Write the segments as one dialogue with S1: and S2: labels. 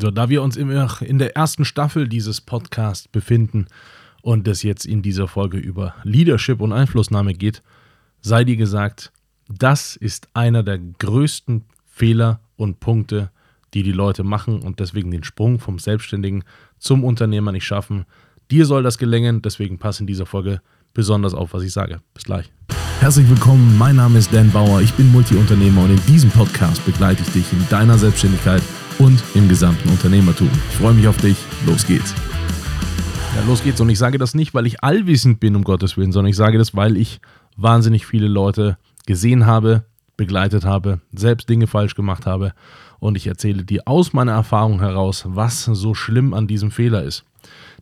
S1: So, da wir uns immer in der ersten Staffel dieses Podcasts befinden und es jetzt in dieser Folge über Leadership und Einflussnahme geht, sei dir gesagt, das ist einer der größten Fehler und Punkte, die die Leute machen und deswegen den Sprung vom Selbstständigen zum Unternehmer nicht schaffen. Dir soll das gelingen, deswegen pass in dieser Folge besonders auf, was ich sage. Bis gleich. Herzlich willkommen, mein Name ist Dan Bauer, ich bin Multiunternehmer und in diesem Podcast begleite ich dich in deiner Selbstständigkeit und im gesamten Unternehmertum. Ich freue mich auf dich, los geht's. Ja, los geht's und ich sage das nicht, weil ich allwissend bin, um Gottes Willen, sondern ich sage das, weil ich wahnsinnig viele Leute gesehen habe, begleitet habe, selbst Dinge falsch gemacht habe und ich erzähle dir aus meiner Erfahrung heraus, was so schlimm an diesem Fehler ist.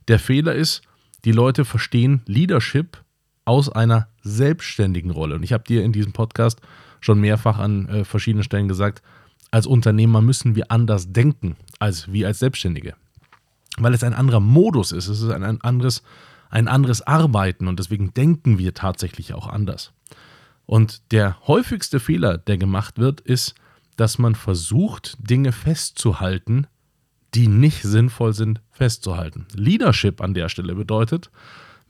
S1: Der Fehler ist, die Leute verstehen Leadership aus einer selbstständigen Rolle. Und ich habe dir in diesem Podcast schon mehrfach an äh, verschiedenen Stellen gesagt, als Unternehmer müssen wir anders denken als wir als Selbstständige. Weil es ein anderer Modus ist, es ist ein, anderes, ein anderes Arbeiten und deswegen denken wir tatsächlich auch anders. Und der häufigste Fehler, der gemacht wird, ist, dass man versucht, Dinge festzuhalten, die nicht sinnvoll sind, festzuhalten. Leadership an der Stelle bedeutet,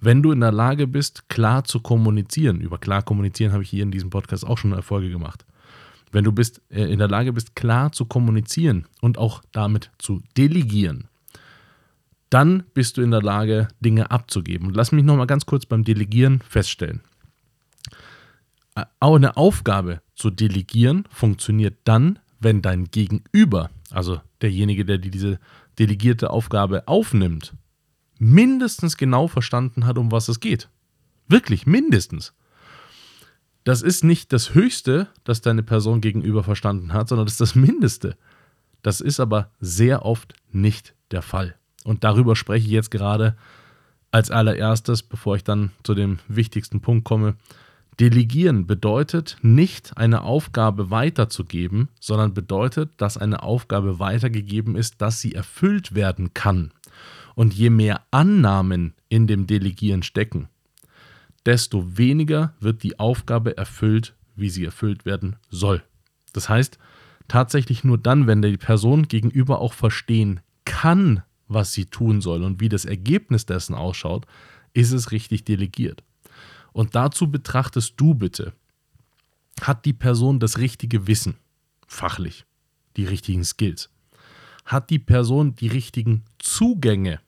S1: wenn du in der Lage bist, klar zu kommunizieren. Über klar kommunizieren habe ich hier in diesem Podcast auch schon Erfolge gemacht. Wenn du bist, äh, in der Lage bist, klar zu kommunizieren und auch damit zu delegieren, dann bist du in der Lage, Dinge abzugeben. Und lass mich nochmal ganz kurz beim Delegieren feststellen. Äh, auch eine Aufgabe zu delegieren funktioniert dann, wenn dein Gegenüber, also derjenige, der diese delegierte Aufgabe aufnimmt, mindestens genau verstanden hat, um was es geht. Wirklich, mindestens. Das ist nicht das Höchste, das deine Person gegenüber verstanden hat, sondern das ist das Mindeste. Das ist aber sehr oft nicht der Fall. Und darüber spreche ich jetzt gerade als allererstes, bevor ich dann zu dem wichtigsten Punkt komme. Delegieren bedeutet nicht eine Aufgabe weiterzugeben, sondern bedeutet, dass eine Aufgabe weitergegeben ist, dass sie erfüllt werden kann. Und je mehr Annahmen in dem Delegieren stecken, desto weniger wird die Aufgabe erfüllt, wie sie erfüllt werden soll. Das heißt, tatsächlich nur dann, wenn die Person gegenüber auch verstehen kann, was sie tun soll und wie das Ergebnis dessen ausschaut, ist es richtig delegiert. Und dazu betrachtest du bitte, hat die Person das richtige Wissen, fachlich, die richtigen Skills? Hat die Person die richtigen Zugänge,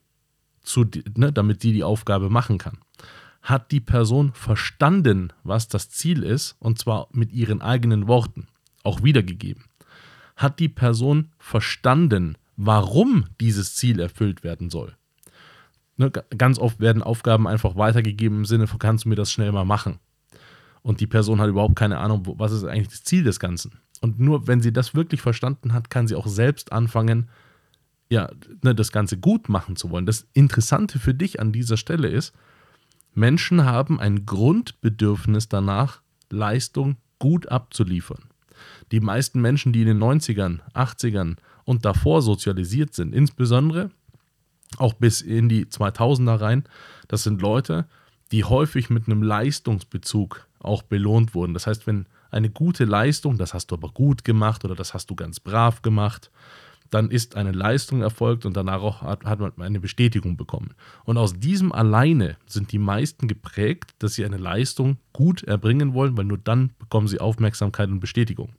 S1: zu, ne, damit sie die Aufgabe machen kann? Hat die Person verstanden, was das Ziel ist, und zwar mit ihren eigenen Worten, auch wiedergegeben. Hat die Person verstanden, warum dieses Ziel erfüllt werden soll. Ne, ganz oft werden Aufgaben einfach weitergegeben im Sinne von, kannst du mir das schnell mal machen? Und die Person hat überhaupt keine Ahnung, was ist eigentlich das Ziel des Ganzen. Und nur wenn sie das wirklich verstanden hat, kann sie auch selbst anfangen, ja, ne, das Ganze gut machen zu wollen. Das Interessante für dich an dieser Stelle ist, Menschen haben ein Grundbedürfnis danach, Leistung gut abzuliefern. Die meisten Menschen, die in den 90ern, 80ern und davor sozialisiert sind, insbesondere auch bis in die 2000er rein, das sind Leute, die häufig mit einem Leistungsbezug auch belohnt wurden. Das heißt, wenn eine gute Leistung, das hast du aber gut gemacht oder das hast du ganz brav gemacht, dann ist eine Leistung erfolgt und danach auch hat, hat man eine Bestätigung bekommen. Und aus diesem alleine sind die meisten geprägt, dass sie eine Leistung gut erbringen wollen, weil nur dann bekommen sie Aufmerksamkeit und Bestätigung.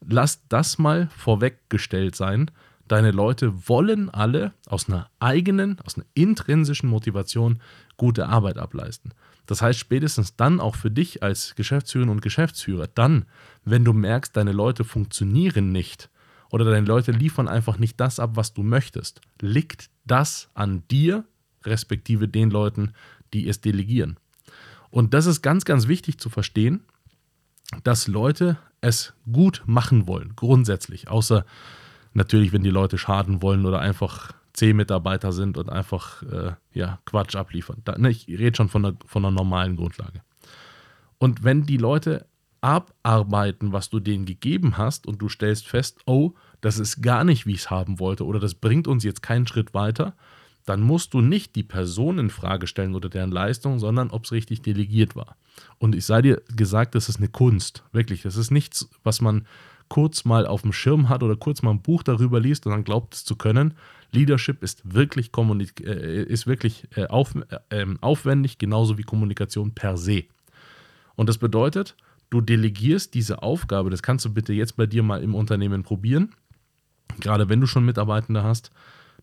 S1: Lass das mal vorweggestellt sein. Deine Leute wollen alle aus einer eigenen, aus einer intrinsischen Motivation gute Arbeit ableisten. Das heißt, spätestens dann auch für dich als Geschäftsführerin und Geschäftsführer, dann, wenn du merkst, deine Leute funktionieren nicht, oder deine Leute liefern einfach nicht das ab, was du möchtest, liegt das an dir, respektive den Leuten, die es delegieren. Und das ist ganz, ganz wichtig zu verstehen, dass Leute es gut machen wollen, grundsätzlich, außer natürlich, wenn die Leute schaden wollen oder einfach C-Mitarbeiter sind und einfach äh, ja, Quatsch abliefern. Da, ne, ich rede schon von einer, von einer normalen Grundlage. Und wenn die Leute abarbeiten, was du denen gegeben hast und du stellst fest, oh, das ist gar nicht, wie ich es haben wollte oder das bringt uns jetzt keinen Schritt weiter, dann musst du nicht die Person in Frage stellen oder deren Leistung, sondern ob es richtig delegiert war. Und ich sei dir gesagt, das ist eine Kunst, wirklich. Das ist nichts, was man kurz mal auf dem Schirm hat oder kurz mal ein Buch darüber liest und dann glaubt es zu können. Leadership ist wirklich, äh, ist wirklich äh, auf, äh, ähm, aufwendig, genauso wie Kommunikation per se. Und das bedeutet, du delegierst diese Aufgabe, das kannst du bitte jetzt bei dir mal im Unternehmen probieren, gerade wenn du schon Mitarbeitende hast,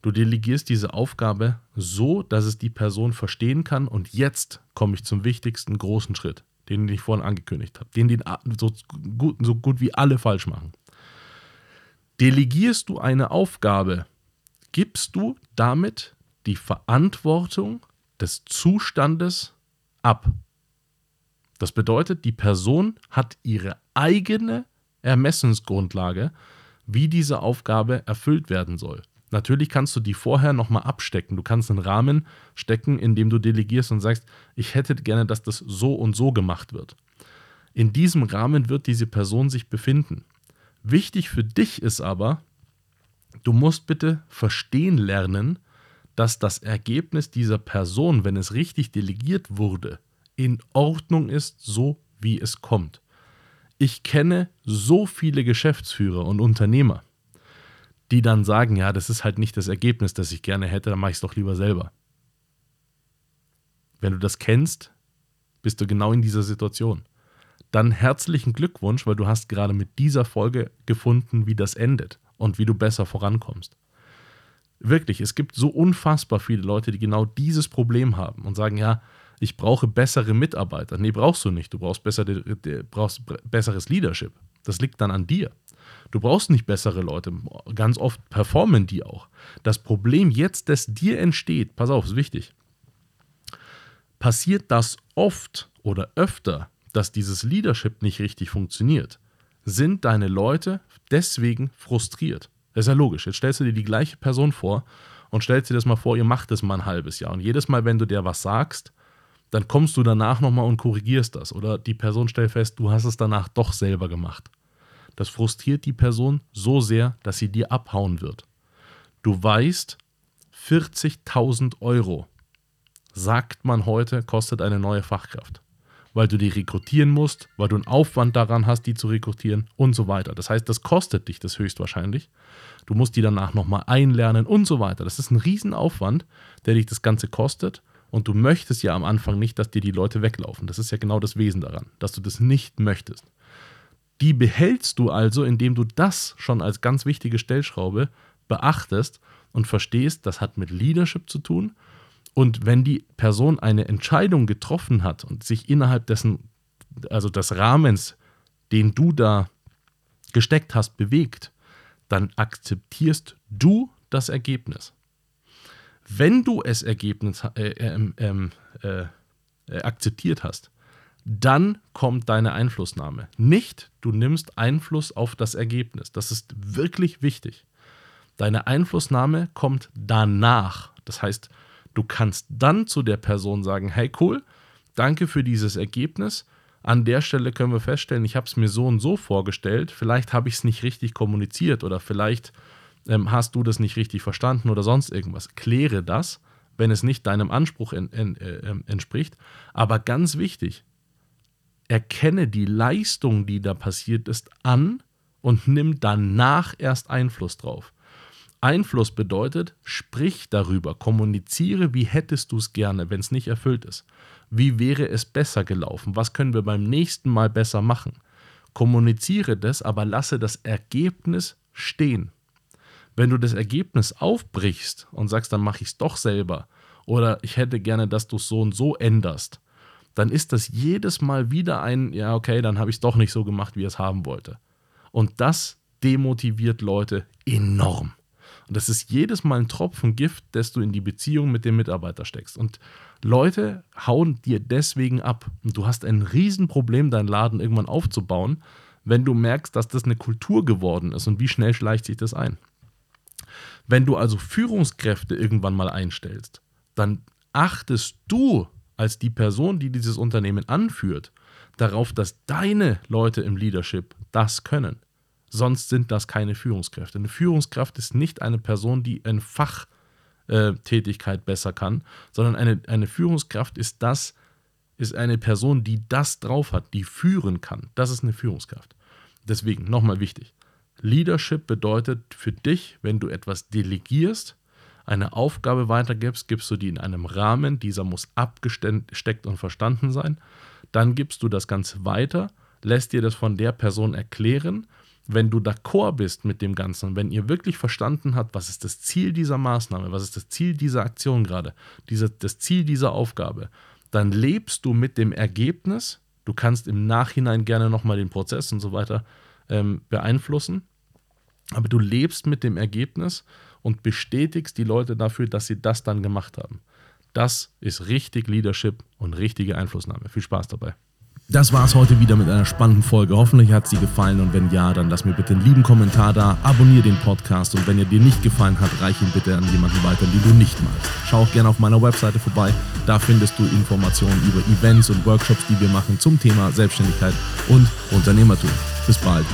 S1: du delegierst diese Aufgabe so, dass es die Person verstehen kann und jetzt komme ich zum wichtigsten großen Schritt den ich vorhin angekündigt habe, den, den so gut, so gut wie alle falsch machen. Delegierst du eine Aufgabe, gibst du damit die Verantwortung des Zustandes ab. Das bedeutet, die Person hat ihre eigene Ermessensgrundlage, wie diese Aufgabe erfüllt werden soll. Natürlich kannst du die vorher nochmal abstecken. Du kannst einen Rahmen stecken, in dem du delegierst und sagst, ich hätte gerne, dass das so und so gemacht wird. In diesem Rahmen wird diese Person sich befinden. Wichtig für dich ist aber, du musst bitte verstehen lernen, dass das Ergebnis dieser Person, wenn es richtig delegiert wurde, in Ordnung ist, so wie es kommt. Ich kenne so viele Geschäftsführer und Unternehmer, die dann sagen, ja, das ist halt nicht das Ergebnis, das ich gerne hätte, dann mache ich es doch lieber selber. Wenn du das kennst, bist du genau in dieser Situation. Dann herzlichen Glückwunsch, weil du hast gerade mit dieser Folge gefunden, wie das endet und wie du besser vorankommst. Wirklich, es gibt so unfassbar viele Leute, die genau dieses Problem haben und sagen, ja, ich brauche bessere Mitarbeiter. Nee, brauchst du nicht. Du brauchst, bessere, brauchst besseres Leadership. Das liegt dann an dir. Du brauchst nicht bessere Leute. Ganz oft performen die auch. Das Problem jetzt, das dir entsteht, pass auf, ist wichtig. Passiert das oft oder öfter, dass dieses Leadership nicht richtig funktioniert, sind deine Leute deswegen frustriert. Das ist ja logisch. Jetzt stellst du dir die gleiche Person vor und stellst dir das mal vor, ihr macht das mal ein halbes Jahr. Und jedes Mal, wenn du dir was sagst, dann kommst du danach nochmal und korrigierst das. Oder die Person stellt fest, du hast es danach doch selber gemacht. Das frustriert die Person so sehr, dass sie dir abhauen wird. Du weißt, 40.000 Euro, sagt man heute, kostet eine neue Fachkraft. Weil du die rekrutieren musst, weil du einen Aufwand daran hast, die zu rekrutieren und so weiter. Das heißt, das kostet dich das höchstwahrscheinlich. Du musst die danach nochmal einlernen und so weiter. Das ist ein Riesenaufwand, der dich das Ganze kostet. Und du möchtest ja am Anfang nicht, dass dir die Leute weglaufen. Das ist ja genau das Wesen daran, dass du das nicht möchtest. Die behältst du also, indem du das schon als ganz wichtige Stellschraube beachtest und verstehst, das hat mit Leadership zu tun. Und wenn die Person eine Entscheidung getroffen hat und sich innerhalb dessen, also des Rahmens, den du da gesteckt hast, bewegt, dann akzeptierst du das Ergebnis. Wenn du es Ergebnis äh, äh, ähm, äh, äh, akzeptiert hast, dann kommt deine Einflussnahme. Nicht, du nimmst Einfluss auf das Ergebnis. Das ist wirklich wichtig. Deine Einflussnahme kommt danach. Das heißt, du kannst dann zu der Person sagen, hey cool, danke für dieses Ergebnis. An der Stelle können wir feststellen, ich habe es mir so und so vorgestellt. Vielleicht habe ich es nicht richtig kommuniziert oder vielleicht ähm, hast du das nicht richtig verstanden oder sonst irgendwas. Kläre das, wenn es nicht deinem Anspruch en, en, äh, ähm, entspricht. Aber ganz wichtig, erkenne die Leistung, die da passiert ist, an und nimm danach erst Einfluss drauf. Einfluss bedeutet, sprich darüber, kommuniziere, wie hättest du es gerne, wenn es nicht erfüllt ist. Wie wäre es besser gelaufen? Was können wir beim nächsten Mal besser machen? Kommuniziere das, aber lasse das Ergebnis stehen. Wenn du das Ergebnis aufbrichst und sagst, dann mache ich es doch selber oder ich hätte gerne, dass du es so und so änderst, dann ist das jedes Mal wieder ein, ja, okay, dann habe ich es doch nicht so gemacht, wie er es haben wollte. Und das demotiviert Leute enorm. Und das ist jedes Mal ein Tropfen Gift, das du in die Beziehung mit dem Mitarbeiter steckst. Und Leute hauen dir deswegen ab. Und du hast ein Riesenproblem, deinen Laden irgendwann aufzubauen, wenn du merkst, dass das eine Kultur geworden ist. Und wie schnell schleicht sich das ein? Wenn du also Führungskräfte irgendwann mal einstellst, dann achtest du als die Person, die dieses Unternehmen anführt, darauf, dass deine Leute im Leadership das können. Sonst sind das keine Führungskräfte. Eine Führungskraft ist nicht eine Person, die eine Fachtätigkeit äh, besser kann, sondern eine, eine Führungskraft ist das, ist eine Person, die das drauf hat, die führen kann. Das ist eine Führungskraft. Deswegen nochmal wichtig. Leadership bedeutet für dich, wenn du etwas delegierst, eine Aufgabe weitergibst, gibst du die in einem Rahmen, dieser muss abgesteckt und verstanden sein. Dann gibst du das Ganze weiter, lässt dir das von der Person erklären. Wenn du d'accord bist mit dem Ganzen, wenn ihr wirklich verstanden habt, was ist das Ziel dieser Maßnahme, was ist das Ziel dieser Aktion gerade, diese, das Ziel dieser Aufgabe, dann lebst du mit dem Ergebnis. Du kannst im Nachhinein gerne nochmal den Prozess und so weiter ähm, beeinflussen aber du lebst mit dem Ergebnis und bestätigst die Leute dafür, dass sie das dann gemacht haben. Das ist richtig Leadership und richtige Einflussnahme. Viel Spaß dabei.
S2: Das war es heute wieder mit einer spannenden Folge. Hoffentlich hat sie gefallen und wenn ja, dann lass mir bitte einen lieben Kommentar da, abonniere den Podcast und wenn er dir nicht gefallen hat, reich ihn bitte an jemanden weiter, den du nicht magst. Schau auch gerne auf meiner Webseite vorbei. Da findest du Informationen über Events und Workshops, die wir machen zum Thema Selbstständigkeit und Unternehmertum. Bis bald.